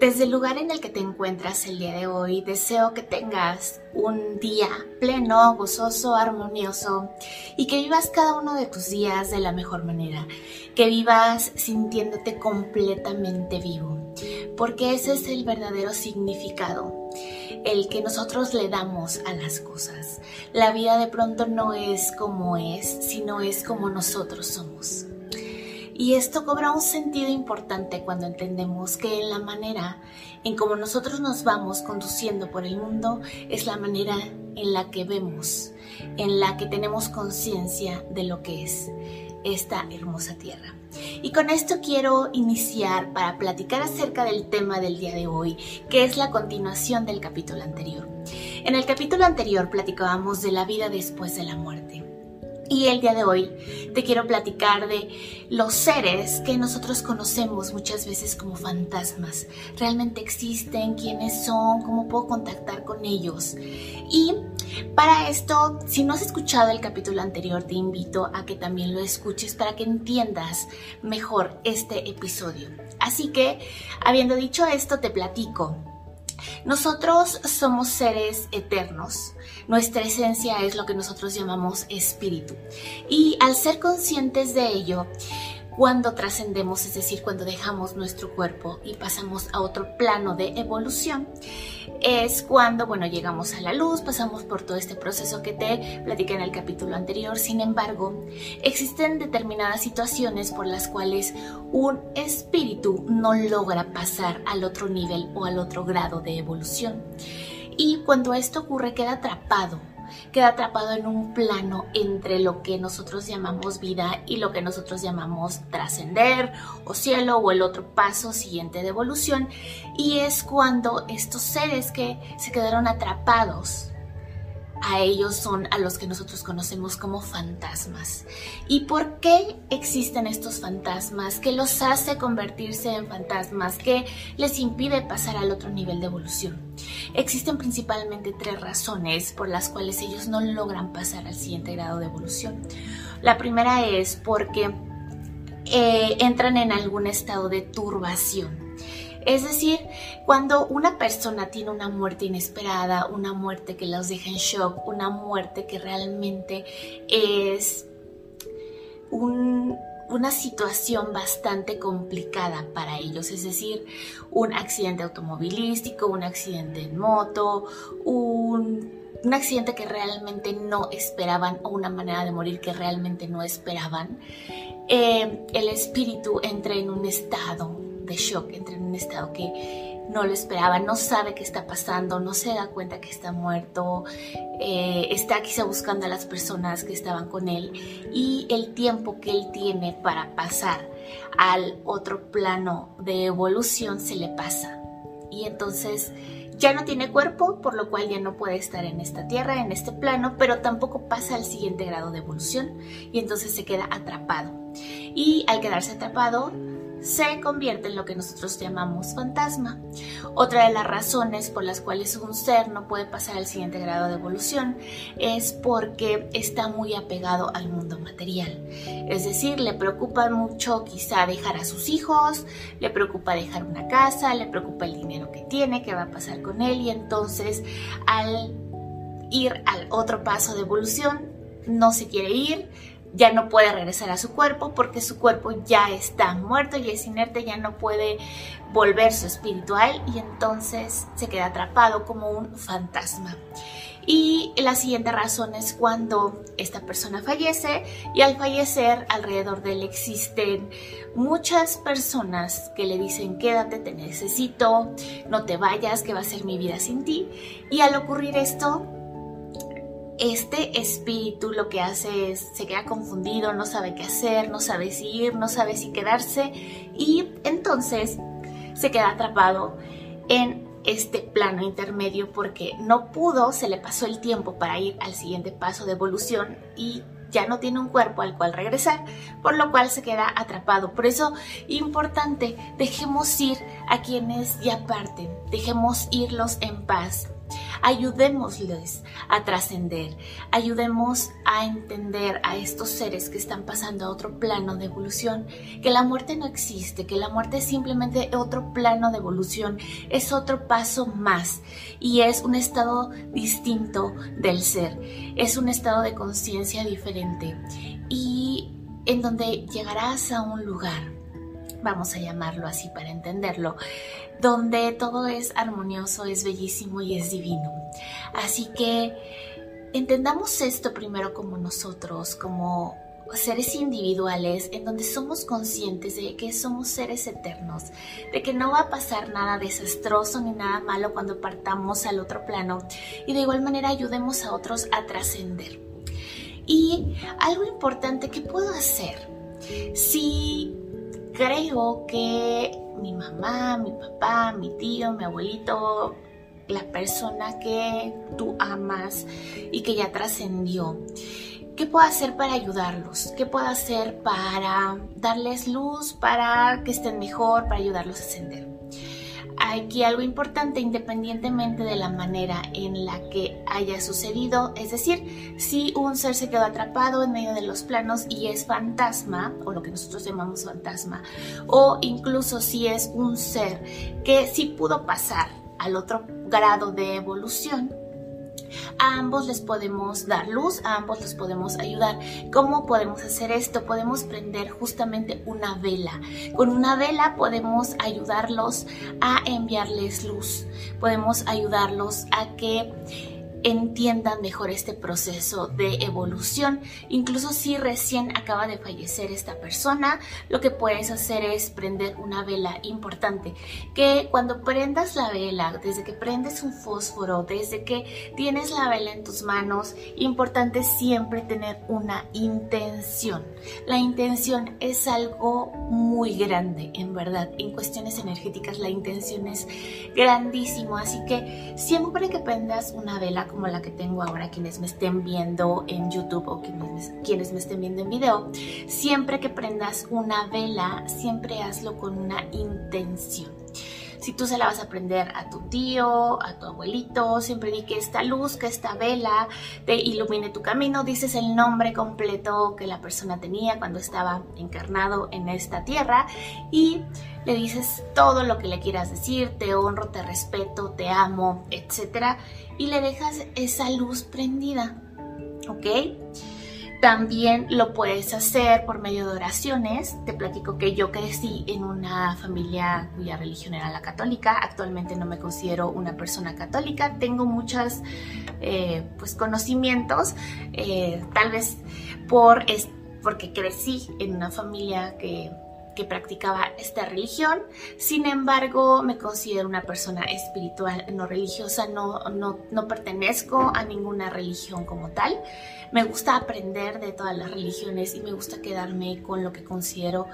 Desde el lugar en el que te encuentras el día de hoy, deseo que tengas un día pleno, gozoso, armonioso y que vivas cada uno de tus días de la mejor manera, que vivas sintiéndote completamente vivo, porque ese es el verdadero significado, el que nosotros le damos a las cosas. La vida de pronto no es como es, sino es como nosotros somos. Y esto cobra un sentido importante cuando entendemos que la manera en como nosotros nos vamos conduciendo por el mundo es la manera en la que vemos, en la que tenemos conciencia de lo que es esta hermosa tierra. Y con esto quiero iniciar para platicar acerca del tema del día de hoy, que es la continuación del capítulo anterior. En el capítulo anterior platicábamos de la vida después de la muerte. Y el día de hoy te quiero platicar de los seres que nosotros conocemos muchas veces como fantasmas. ¿Realmente existen? ¿Quiénes son? ¿Cómo puedo contactar con ellos? Y para esto, si no has escuchado el capítulo anterior, te invito a que también lo escuches para que entiendas mejor este episodio. Así que, habiendo dicho esto, te platico nosotros somos seres eternos. Nuestra esencia es lo que nosotros llamamos espíritu. Y al ser conscientes de ello, cuando trascendemos, es decir, cuando dejamos nuestro cuerpo y pasamos a otro plano de evolución, es cuando, bueno, llegamos a la luz, pasamos por todo este proceso que te platiqué en el capítulo anterior. Sin embargo, existen determinadas situaciones por las cuales un espíritu no logra pasar al otro nivel o al otro grado de evolución. Y cuando esto ocurre, queda atrapado queda atrapado en un plano entre lo que nosotros llamamos vida y lo que nosotros llamamos trascender o cielo o el otro paso siguiente de evolución. Y es cuando estos seres que se quedaron atrapados a ellos son a los que nosotros conocemos como fantasmas. ¿Y por qué existen estos fantasmas? ¿Qué los hace convertirse en fantasmas? ¿Qué les impide pasar al otro nivel de evolución? Existen principalmente tres razones por las cuales ellos no logran pasar al siguiente grado de evolución. La primera es porque eh, entran en algún estado de turbación es decir, cuando una persona tiene una muerte inesperada, una muerte que los deja en shock, una muerte que realmente es una situación bastante complicada para ellos, es decir, un accidente automovilístico, un accidente en moto, un, accidente que realmente no esperaban o una manera de morir que realmente no esperaban, eh, el espíritu entra en un estado de shock, entra en un estado que no lo esperaba, no sabe qué está pasando, no se da cuenta que está muerto, eh, está quizá buscando a las personas que estaban con él y el tiempo que él tiene para pasar al otro plano de evolución se le pasa. Y entonces ya no tiene cuerpo, por lo cual ya no puede estar en esta tierra, en este plano, pero tampoco pasa al siguiente grado de evolución y entonces se queda atrapado. Y al quedarse atrapado, se convierte en lo que nosotros llamamos fantasma. Otra de las razones por las cuales un ser no puede pasar al siguiente grado de evolución es porque está muy apegado al mundo material. Es decir, le preocupa mucho quizá dejar a sus hijos, le preocupa dejar una casa, le preocupa el dinero que tiene, qué va a pasar con él y entonces al ir al otro paso de evolución no se quiere ir, ya no puede regresar a su cuerpo porque su cuerpo ya está muerto, y es inerte, ya no puede volver su espiritual y entonces se queda atrapado como un fantasma. Y la siguiente razón es cuando esta persona fallece y al fallecer alrededor de él existen muchas personas que le dicen quédate, te necesito, no te vayas, que va a ser mi vida sin ti. Y al ocurrir esto, este espíritu lo que hace es, se queda confundido, no sabe qué hacer, no sabe si ir, no sabe si quedarse y entonces se queda atrapado en este plano intermedio porque no pudo, se le pasó el tiempo para ir al siguiente paso de evolución y ya no tiene un cuerpo al cual regresar, por lo cual se queda atrapado. Por eso, importante, dejemos ir a quienes ya parten, dejemos irlos en paz ayudémosles a trascender, ayudemos a entender a estos seres que están pasando a otro plano de evolución, que la muerte no existe, que la muerte es simplemente otro plano de evolución, es otro paso más y es un estado distinto del ser, es un estado de conciencia diferente y en donde llegarás a un lugar vamos a llamarlo así para entenderlo, donde todo es armonioso, es bellísimo y es divino. Así que entendamos esto primero como nosotros, como seres individuales en donde somos conscientes de que somos seres eternos, de que no va a pasar nada desastroso ni nada malo cuando partamos al otro plano y de igual manera ayudemos a otros a trascender. Y algo importante que puedo hacer si creo que mi mamá, mi papá, mi tío, mi abuelito, la persona que tú amas y que ya trascendió, ¿qué puedo hacer para ayudarlos? ¿Qué puedo hacer para darles luz, para que estén mejor, para ayudarlos a ascender? Aquí algo importante independientemente de la manera en la que haya sucedido, es decir, si un ser se quedó atrapado en medio de los planos y es fantasma, o lo que nosotros llamamos fantasma, o incluso si es un ser que sí pudo pasar al otro grado de evolución, a ambos les podemos dar luz, a ambos les podemos ayudar. ¿Cómo podemos hacer esto? Podemos prender justamente una vela. Con una vela podemos ayudarlos a enviarles luz. Podemos ayudarlos a que entiendan mejor este proceso de evolución. Incluso si recién acaba de fallecer esta persona, lo que puedes hacer es prender una vela importante. Que cuando prendas la vela, desde que prendes un fósforo, desde que tienes la vela en tus manos, importante siempre tener una intención. La intención es algo muy grande, en verdad. En cuestiones energéticas la intención es grandísimo. Así que siempre que prendas una vela, como la que tengo ahora, quienes me estén viendo en YouTube o quienes, me estén viendo en video, siempre que prendas una vela, siempre hazlo con una intención. Si tú se la vas a prender a tu tío, a tu abuelito, siempre di que esta luz, que esta vela te ilumine tu camino. Dices el nombre completo que la persona tenía cuando estaba encarnado en esta tierra y le dices todo lo que le quieras decir, te honro, te respeto, te amo, etc. Y le dejas esa luz prendida, ¿ok? También lo puedes hacer por medio de oraciones. Te platico que yo crecí en una familia cuya religión era la católica. Actualmente no me considero una persona católica. Tengo muchos eh, pues, conocimientos, eh, tal vez por, porque crecí en una familia que que practicaba esta religión. Sin embargo, me considero una persona espiritual, no religiosa, no, no, no pertenezco a ninguna religión como tal. Me gusta aprender de todas las religiones y me gusta quedarme con lo que considero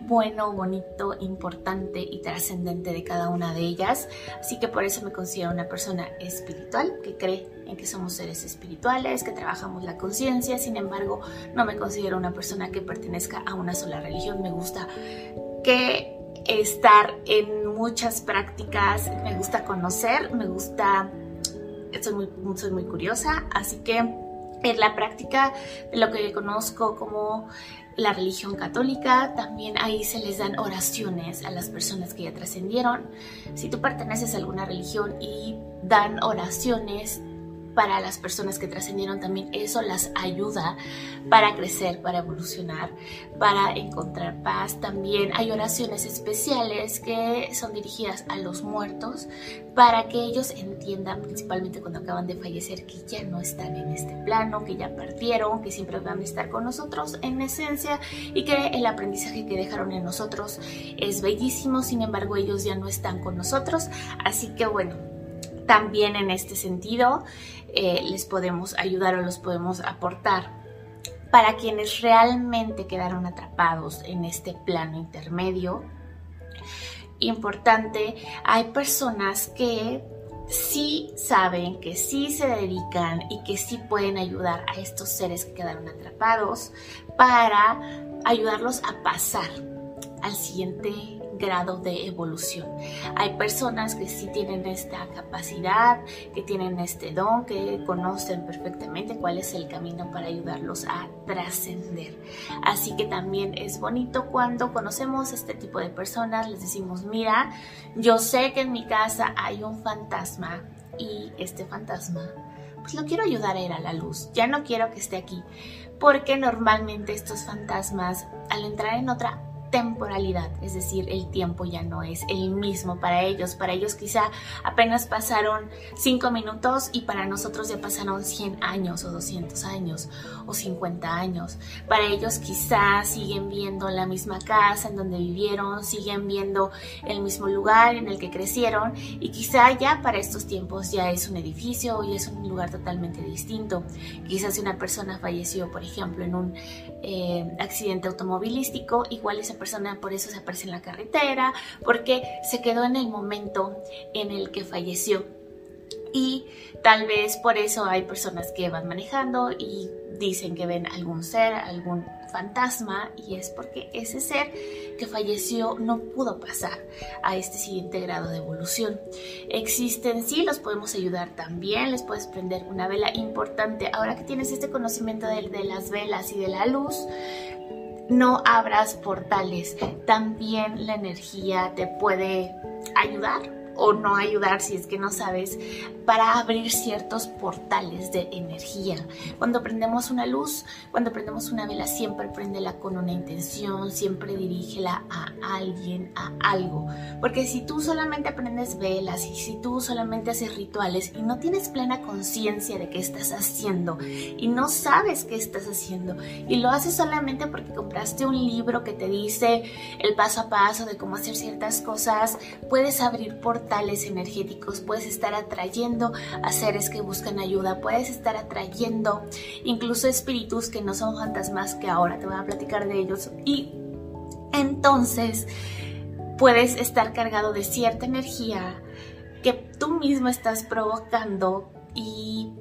bueno, bonito, importante y trascendente de cada una de ellas. Así que por eso me considero una persona espiritual que cree en que somos seres espirituales, que trabajamos la conciencia. Sin embargo, no me considero una persona que pertenezca a una sola religión. Me gusta que estar en muchas prácticas, me gusta conocer, me gusta, soy muy, soy muy curiosa, así que en la práctica lo que conozco como la religión católica, también ahí se les dan oraciones a las personas que ya trascendieron. Si tú perteneces a alguna religión y dan oraciones, para las personas que trascendieron también eso las ayuda para crecer, para evolucionar, para encontrar paz. También hay oraciones especiales que son dirigidas a los muertos para que ellos entiendan, principalmente cuando acaban de fallecer, que ya no están en este plano, que ya partieron, que siempre van a estar con nosotros en esencia y que el aprendizaje que dejaron en nosotros es bellísimo, sin embargo ellos ya no están con nosotros. Así que bueno, también en este sentido eh, les podemos ayudar o los podemos aportar para quienes realmente quedaron atrapados en este plano intermedio. Importante, hay personas que sí saben, que sí se dedican y que sí pueden ayudar a estos seres que quedaron atrapados para ayudarlos a pasar al siguiente grado de evolución. Hay personas que sí tienen esta capacidad, que tienen este don, que conocen perfectamente cuál es el camino para ayudarlos a trascender. Así que también es bonito cuando conocemos este tipo de personas, les decimos, mira, yo sé que en mi casa hay un fantasma y este fantasma pues lo quiero ayudar a ir a la luz, ya no quiero que esté aquí, porque normalmente estos fantasmas al entrar en otra temporalidad, es decir, el tiempo ya no es el mismo para ellos. Para ellos quizá apenas pasaron 5 minutos y para nosotros ya pasaron 100 años o 200 años o 50 años. Para ellos quizá siguen viendo la misma casa en donde vivieron, siguen viendo el mismo lugar en el que crecieron y quizá ya para estos tiempos ya es un edificio y es un lugar totalmente distinto. Quizás si una persona falleció, por ejemplo, en un eh, accidente automovilístico, igual esa persona por eso se aparece en la carretera, porque se quedó en el momento en el que falleció. Y tal vez por eso hay personas que van manejando y dicen que ven algún ser, algún fantasma, y es porque ese ser que falleció no pudo pasar a este siguiente grado de evolución. Existen, sí, los podemos ayudar también, les puedes prender una vela importante. Ahora que tienes este conocimiento de las velas y de la luz, no abras portales. También la energía te puede ayudar o no ayudar si es que no sabes para abrir ciertos portales de energía. Cuando prendemos una luz, cuando prendemos una vela, siempre prendela con una intención, siempre dirígela a alguien, a algo. Porque si tú solamente prendes velas y si tú solamente haces rituales y no tienes plena conciencia de qué estás haciendo y no sabes qué estás haciendo y lo haces solamente porque compraste un libro que te dice el paso a paso de cómo hacer ciertas cosas, puedes abrir portales energéticos, puedes estar atrayendo a seres que buscan ayuda, puedes estar atrayendo incluso espíritus que no son fantasmas, que ahora te voy a platicar de ellos. Y entonces puedes estar cargado de cierta energía que tú mismo estás provocando y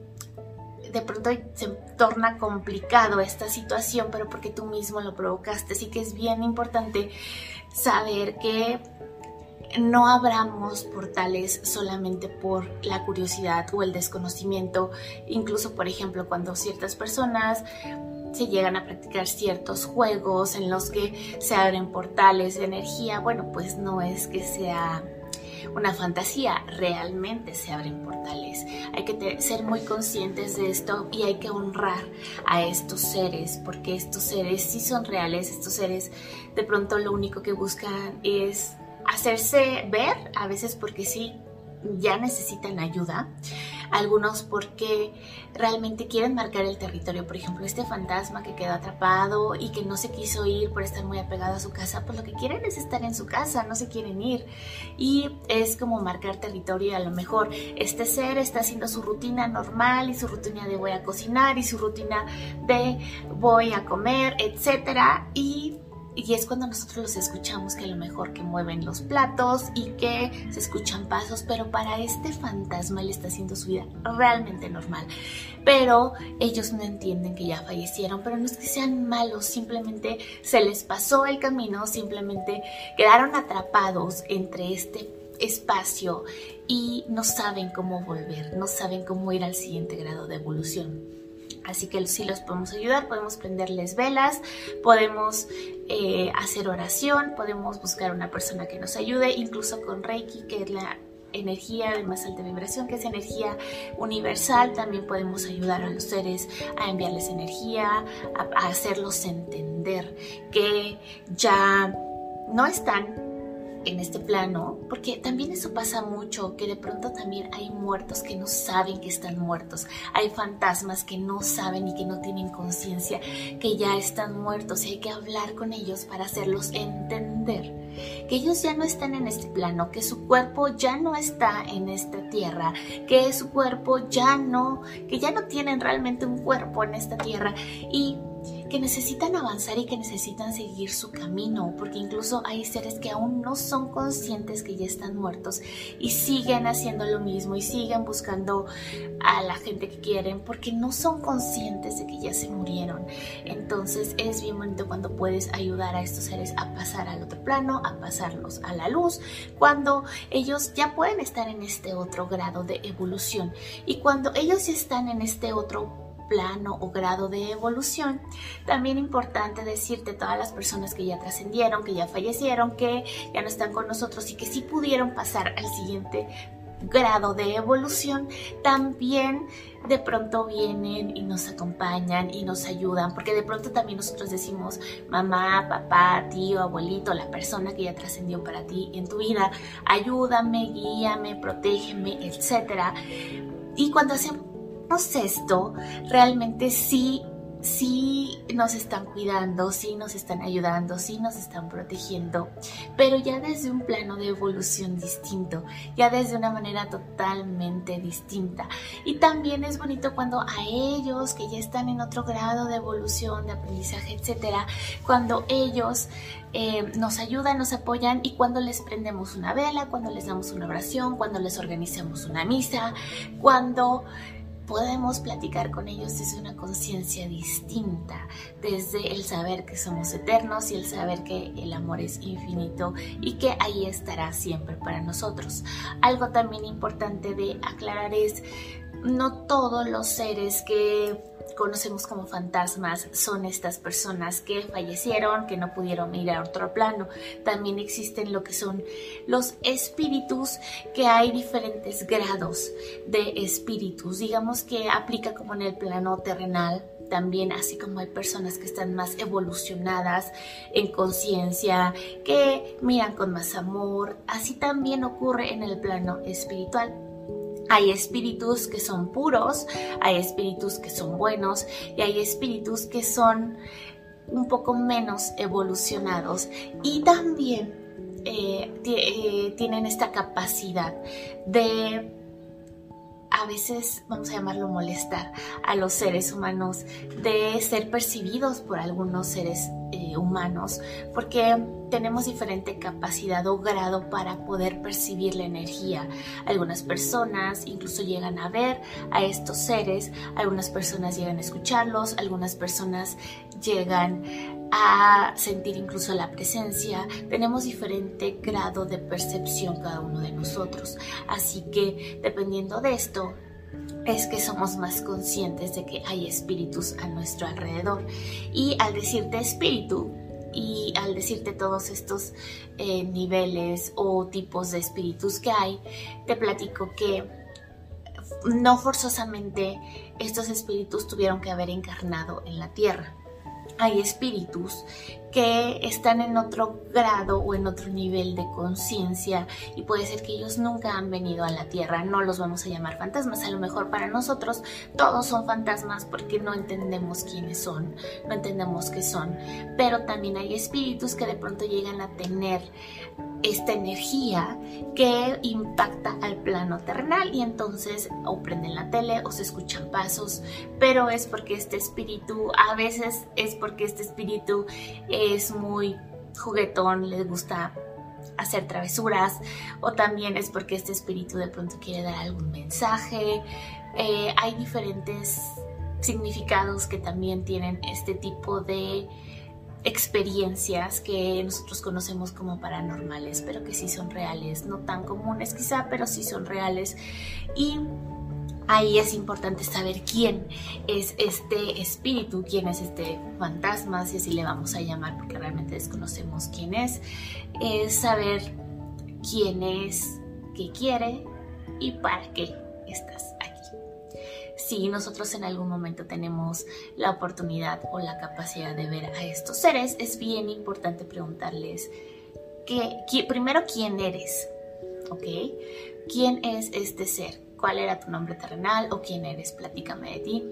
de pronto se torna complicado esta situación, pero porque tú mismo lo provocaste. Así que es bien importante saber que no abramos portales solamente por la curiosidad o el desconocimiento, incluso por ejemplo cuando ciertas personas se llegan a practicar ciertos juegos en los que se abren portales de energía, bueno, pues no es que sea una fantasía, realmente se abren portales. Hay que ser muy conscientes de esto y hay que honrar a estos seres, porque estos seres sí son reales, estos seres de pronto lo único que buscan es hacerse ver, a veces porque sí, ya necesitan ayuda, algunos porque realmente quieren marcar el territorio. Por ejemplo, este fantasma que quedó atrapado y que no se quiso ir por estar muy apegado a su casa, pues lo que quieren es estar en su casa, no se quieren ir. Y es como marcar territorio a lo mejor este ser está haciendo su rutina normal y su rutina de voy a cocinar y su rutina de voy a comer, etcétera. Y y es cuando nosotros los escuchamos que a lo mejor que mueven los platos y que se escuchan pasos, pero para este fantasma él está haciendo su vida realmente normal. Pero ellos no entienden que ya fallecieron, pero no es que sean malos, simplemente se les pasó el camino, simplemente quedaron atrapados entre este espacio y no saben cómo volver, no saben cómo ir al siguiente grado de evolución. Así que sí los podemos ayudar, podemos prenderles velas, podemos eh, hacer oración, podemos buscar una persona que nos ayude, incluso con Reiki, que es la energía de más alta vibración, que es energía universal, también podemos ayudar a los seres a enviarles energía, a hacerlos entender que ya no están en este plano, porque también eso pasa mucho, que de pronto también hay muertos que no saben que están muertos, hay fantasmas que no saben y que no tienen conciencia que ya están muertos y hay que hablar con ellos para hacerlos entender que ellos ya no están en este plano, que su cuerpo ya no está en esta tierra, que su cuerpo ya no, que ya no tienen realmente un cuerpo en esta tierra y que necesitan avanzar y que necesitan seguir su camino, porque incluso hay seres que aún no son conscientes que ya están muertos y siguen haciendo lo mismo y siguen buscando a la gente que quieren porque no son conscientes de que ya se murieron. Entonces es bien bonito cuando puedes ayudar a estos seres a pasar al otro plano, a pasarlos a la luz, cuando ellos ya pueden estar en este otro grado de evolución y cuando ellos están en este otro plano o grado de evolución. También importante decirte todas las personas que ya trascendieron, que ya fallecieron, que ya no están con nosotros y que sí pudieron pasar al siguiente grado de evolución, también de pronto vienen y nos acompañan y nos ayudan, porque de pronto también nosotros decimos mamá, papá, tío, abuelito, la persona que ya trascendió para ti en tu vida, ayúdame, guíame, protégeme, etc. Y cuando hacemos esto, realmente sí, sí nos están cuidando, sí nos están ayudando, sí nos están protegiendo, pero ya desde un plano de evolución distinto, ya desde una manera totalmente distinta. Y también es bonito cuando a ellos que ya están en otro grado de evolución, de aprendizaje, etcétera, cuando ellos eh, nos ayudan, nos apoyan y cuando les prendemos una vela, cuando les damos una oración, cuando les organizamos una misa, cuando podemos platicar con ellos desde una conciencia distinta, desde el saber que somos eternos y el saber que el amor es infinito y que ahí estará siempre para nosotros. Algo también importante de aclarar es, no todos los seres que conocemos como fantasmas son estas personas que fallecieron, que no pudieron ir a otro plano. También existen lo que son los espíritus, que hay diferentes grados de espíritus. Digamos que aplica como en el plano terrenal, también así como hay personas que están más evolucionadas en conciencia, que miran con más amor, así también ocurre en el plano espiritual. Hay espíritus que son puros, hay espíritus que son buenos y hay espíritus que son un poco menos evolucionados. Y también eh, eh, tienen esta capacidad de a veces, vamos a llamarlo molestar, a los seres humanos, de ser percibidos por algunos seres eh, humanos, porque tenemos diferente capacidad o grado para poder percibir la energía. Algunas personas incluso llegan a ver a estos seres, algunas personas llegan a escucharlos, algunas personas llegan a sentir incluso la presencia. Tenemos diferente grado de percepción cada uno de nosotros. Así que dependiendo de esto, es que somos más conscientes de que hay espíritus a nuestro alrededor. Y al decirte espíritu y al decirte todos estos eh, niveles o tipos de espíritus que hay, te platico que no forzosamente estos espíritus tuvieron que haber encarnado en la tierra hay espíritus que están en otro grado o en otro nivel de conciencia y puede ser que ellos nunca han venido a la Tierra, no los vamos a llamar fantasmas, a lo mejor para nosotros todos son fantasmas porque no entendemos quiénes son, no entendemos qué son, pero también hay espíritus que de pronto llegan a tener esta energía que impacta al plano terrenal y entonces o prenden la tele o se escuchan pasos, pero es porque este espíritu, a veces es porque este espíritu es muy juguetón, les gusta hacer travesuras o también es porque este espíritu de pronto quiere dar algún mensaje. Eh, hay diferentes significados que también tienen este tipo de experiencias que nosotros conocemos como paranormales, pero que sí son reales, no tan comunes quizá, pero sí son reales. Y ahí es importante saber quién es este espíritu, quién es este fantasma, si así le vamos a llamar, porque realmente desconocemos quién es. Es saber quién es, qué quiere y para qué estás si nosotros en algún momento tenemos la oportunidad o la capacidad de ver a estos seres, es bien importante preguntarles que, primero quién eres, ¿ok? ¿Quién es este ser? ¿Cuál era tu nombre terrenal o quién eres? Platícame de ti.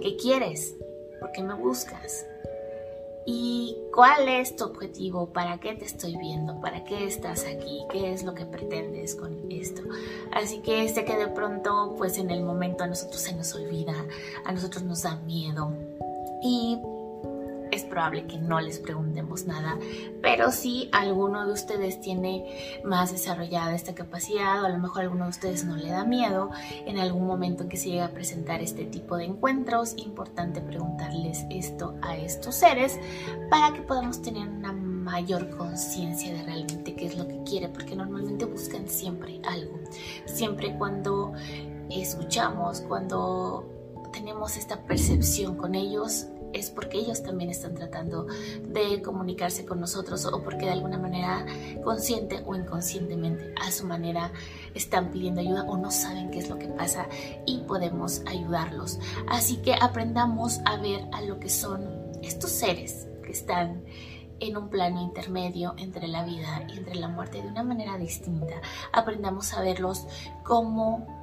¿Qué quieres? ¿Por qué me buscas? ¿Y cuál es tu objetivo? ¿Para qué te estoy viendo? ¿Para qué estás aquí? ¿Qué es lo que pretendes con esto? Así que sé que de pronto, pues en el momento a nosotros se nos olvida, a nosotros nos da miedo. Y probable que no les preguntemos nada, pero si alguno de ustedes tiene más desarrollada esta capacidad o a lo mejor alguno de ustedes no le da miedo en algún momento que se llegue a presentar este tipo de encuentros, importante preguntarles esto a estos seres para que podamos tener una mayor conciencia de realmente qué es lo que quiere, porque normalmente buscan siempre algo. Siempre cuando escuchamos, cuando tenemos esta percepción con ellos, es porque ellos también están tratando de comunicarse con nosotros o porque de alguna manera consciente o inconscientemente a su manera están pidiendo ayuda o no saben qué es lo que pasa y podemos ayudarlos. Así que aprendamos a ver a lo que son estos seres que están en un plano intermedio entre la vida y entre la muerte de una manera distinta. Aprendamos a verlos como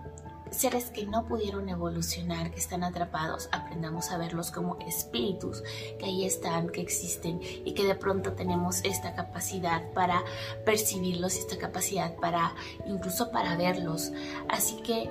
seres que no pudieron evolucionar, que están atrapados, aprendamos a verlos como espíritus que ahí están, que existen y que de pronto tenemos esta capacidad para percibirlos, esta capacidad para incluso para verlos. Así que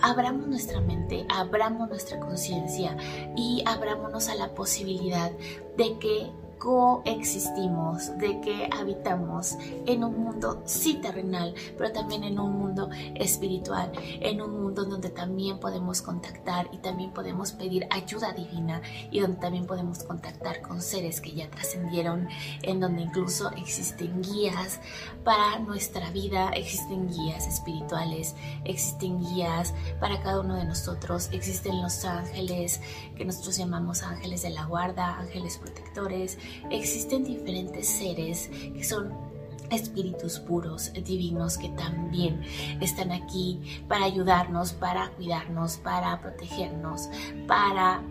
abramos nuestra mente, abramos nuestra conciencia y abrámonos a la posibilidad de que coexistimos, de que habitamos en un mundo sí terrenal, pero también en un mundo espiritual, en un mundo donde también podemos contactar y también podemos pedir ayuda divina y donde también podemos contactar con seres que ya trascendieron, en donde incluso existen guías para nuestra vida, existen guías espirituales, existen guías para cada uno de nosotros, existen los ángeles que nosotros llamamos ángeles de la guarda, ángeles protectores, existen diferentes seres que son espíritus puros, divinos, que también están aquí para ayudarnos, para cuidarnos, para protegernos, para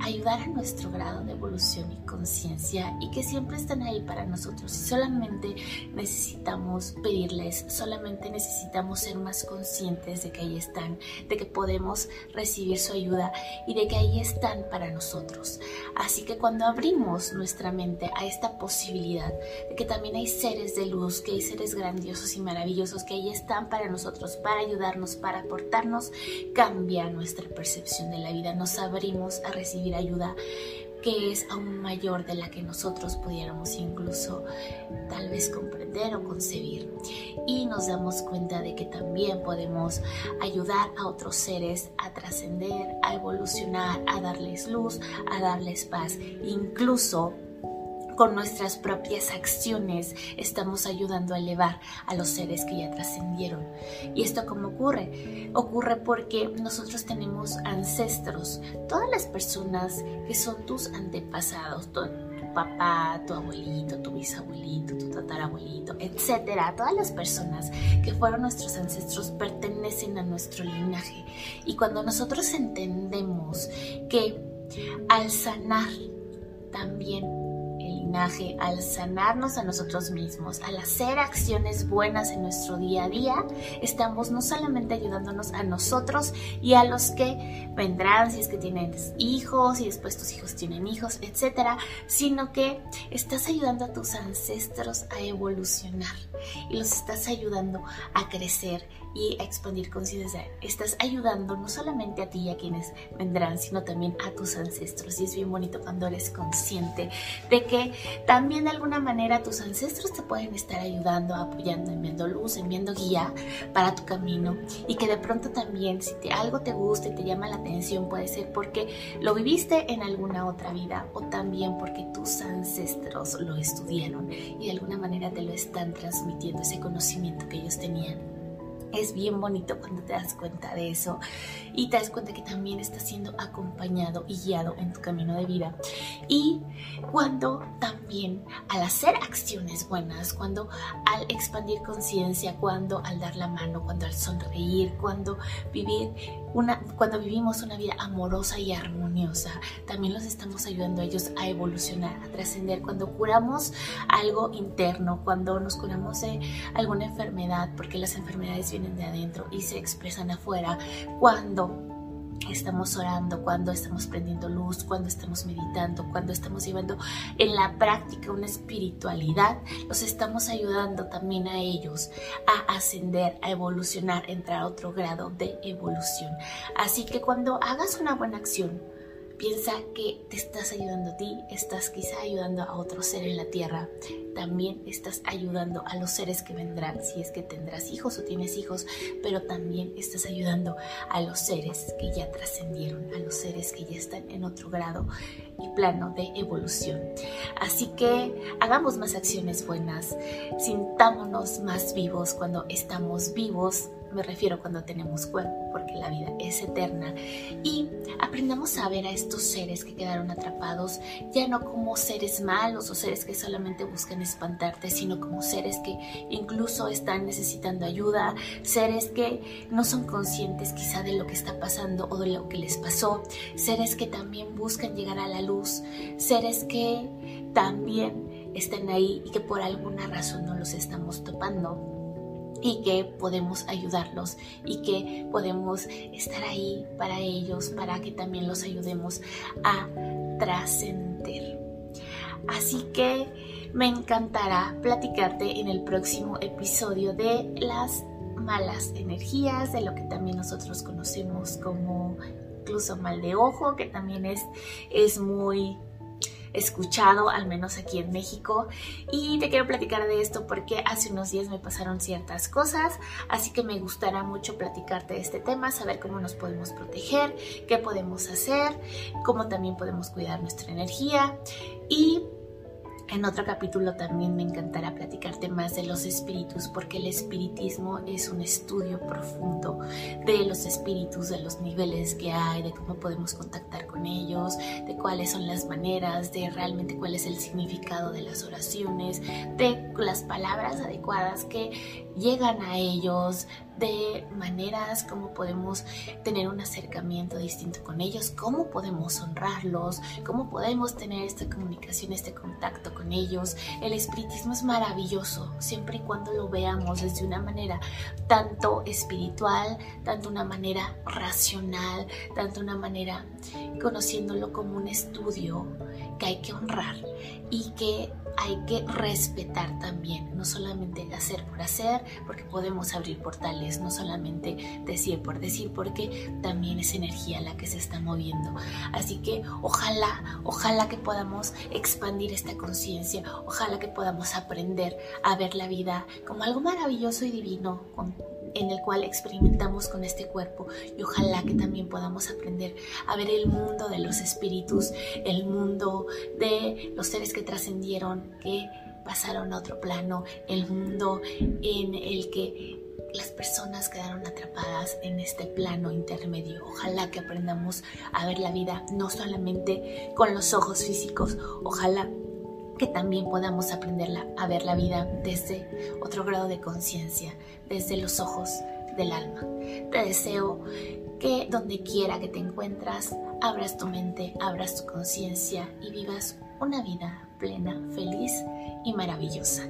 ayudar a nuestro grado de evolución y conciencia y que siempre están ahí para nosotros solamente necesitamos pedirles, solamente necesitamos ser más conscientes de que ahí están, de que podemos recibir su ayuda y de que ahí están para nosotros. Así que cuando abrimos nuestra mente a esta posibilidad de que también hay seres de luz, que hay seres grandiosos y maravillosos que ahí están para nosotros, para ayudarnos, para aportarnos, cambia nuestra percepción de la vida, nos abrimos a recibir ayuda que es aún mayor de la que nosotros pudiéramos incluso tal vez comprender o concebir. Y nos damos cuenta de que también podemos ayudar a otros seres a trascender, a evolucionar, a darles luz, a darles paz, incluso con nuestras propias acciones estamos ayudando a elevar a los seres que ya trascendieron. ¿Y esto cómo ocurre? Ocurre porque nosotros tenemos ancestros, todas las personas que son tus antepasados, tu, papá, tu abuelito, tu bisabuelito, tu tatarabuelito, etcétera, todas las personas que fueron nuestros ancestros pertenecen a nuestro linaje. Y cuando nosotros entendemos que al sanar también al sanarnos a nosotros mismos, al hacer acciones buenas en nuestro día a día, estamos no solamente ayudándonos a nosotros y a los que vendrán, si es que tienen hijos y después tus hijos tienen hijos, etcétera, sino que estás ayudando a tus ancestros a evolucionar y los estás ayudando a crecer y expandir conciencia. Estás ayudando no solamente a ti y a quienes vendrán, sino también a tus ancestros. Y es bien bonito cuando eres consciente de que también de alguna manera tus ancestros te pueden estar ayudando, apoyando, enviando luz, enviando guía para tu camino. Y que de pronto también, si te, algo te gusta y te llama la atención, puede ser porque lo viviste en alguna otra vida o también porque tus ancestros lo estudiaron y de alguna manera te lo están transmitiendo ese conocimiento que ellos tenían. Es bien bonito cuando te das cuenta de eso y te das cuenta que también estás siendo acompañado y guiado en tu camino de vida. Y cuando también al hacer acciones buenas, cuando al expandir conciencia, cuando al dar la mano, cuando al sonreír, cuando vivir cuando vivimos una vida amorosa y armoniosa, también los estamos ayudando a ellos a evolucionar, a trascender. Cuando curamos algo interno, cuando nos curamos de alguna enfermedad, porque las enfermedades vienen de adentro y se expresan afuera, cuando estamos orando, cuando estamos prendiendo luz, cuando estamos meditando, cuando estamos llevando en la práctica una espiritualidad, los estamos ayudando también a ellos a ascender, a evolucionar, entrar a otro grado de evolución. Así que cuando hagas una buena acción, Piensa que te estás ayudando a ti, estás quizá ayudando a otro ser en la tierra, también estás ayudando a los seres que vendrán, si es que tendrás hijos o tienes hijos, pero también estás ayudando a los seres que ya trascendieron, a los seres que ya están en otro grado y plano de evolución. Así que hagamos más acciones buenas, sintámonos más vivos cuando estamos vivos me refiero cuando tenemos cuerpo, porque la vida es eterna. Y aprendamos a ver a estos seres que quedaron atrapados, ya no como seres malos o seres que solamente buscan espantarte, sino como seres que incluso están necesitando ayuda, seres que no son conscientes quizá de lo que está pasando o de lo que les pasó, seres que también buscan llegar a la luz, seres que también están ahí y que por alguna razón no los estamos topando y que podemos ayudarlos y que podemos estar ahí para ellos, para que también los ayudemos a trascender. Así que me encantará platicarte en el próximo episodio de las malas energías, de lo que también nosotros conocemos como incluso mal de ojo, que también es, es muy escuchado, al menos aquí en México. Y te quiero platicar de esto porque hace unos días me pasaron ciertas cosas, así que me gustará mucho platicarte de este tema, saber cómo nos podemos proteger, qué podemos hacer, cómo también podemos cuidar nuestra energía y en otro capítulo también me encantará platicarte más de los espíritus, porque el espiritismo es un estudio profundo de los espíritus, de los niveles que hay, de cómo podemos contactar con ellos, de cuáles son las maneras, de realmente cuál es el significado de las oraciones, de las palabras adecuadas que llegan a ellos, de maneras como podemos tener un acercamiento distinto con ellos, cómo podemos honrarlos, cómo podemos tener esta comunicación, este contacto con ellos. El espiritismo es maravilloso, siempre y cuando lo veamos desde una manera tanto espiritual, tanto una manera racional, tanto una manera conociéndolo como un estudio que hay que honrar y que hay que respetar también, no solamente hacer por hacer, porque podemos abrir portales, no solamente decir por decir, porque también es energía la que se está moviendo. Así que ojalá, ojalá que podamos expandir esta conciencia, ojalá que podamos aprender a ver la vida como algo maravilloso y divino, en el cual experimentamos con este cuerpo y ojalá que también podamos aprender a ver el mundo de los espíritus, el mundo de los seres que trascendieron, que pasaron a otro plano, el mundo en el que las personas quedaron atrapadas en este plano intermedio. Ojalá que aprendamos a ver la vida no solamente con los ojos físicos, ojalá que también podamos aprender a ver la vida desde otro grado de conciencia, desde los ojos del alma. Te deseo que donde quiera que te encuentras, abras tu mente, abras tu conciencia y vivas una vida plena, feliz y maravillosa.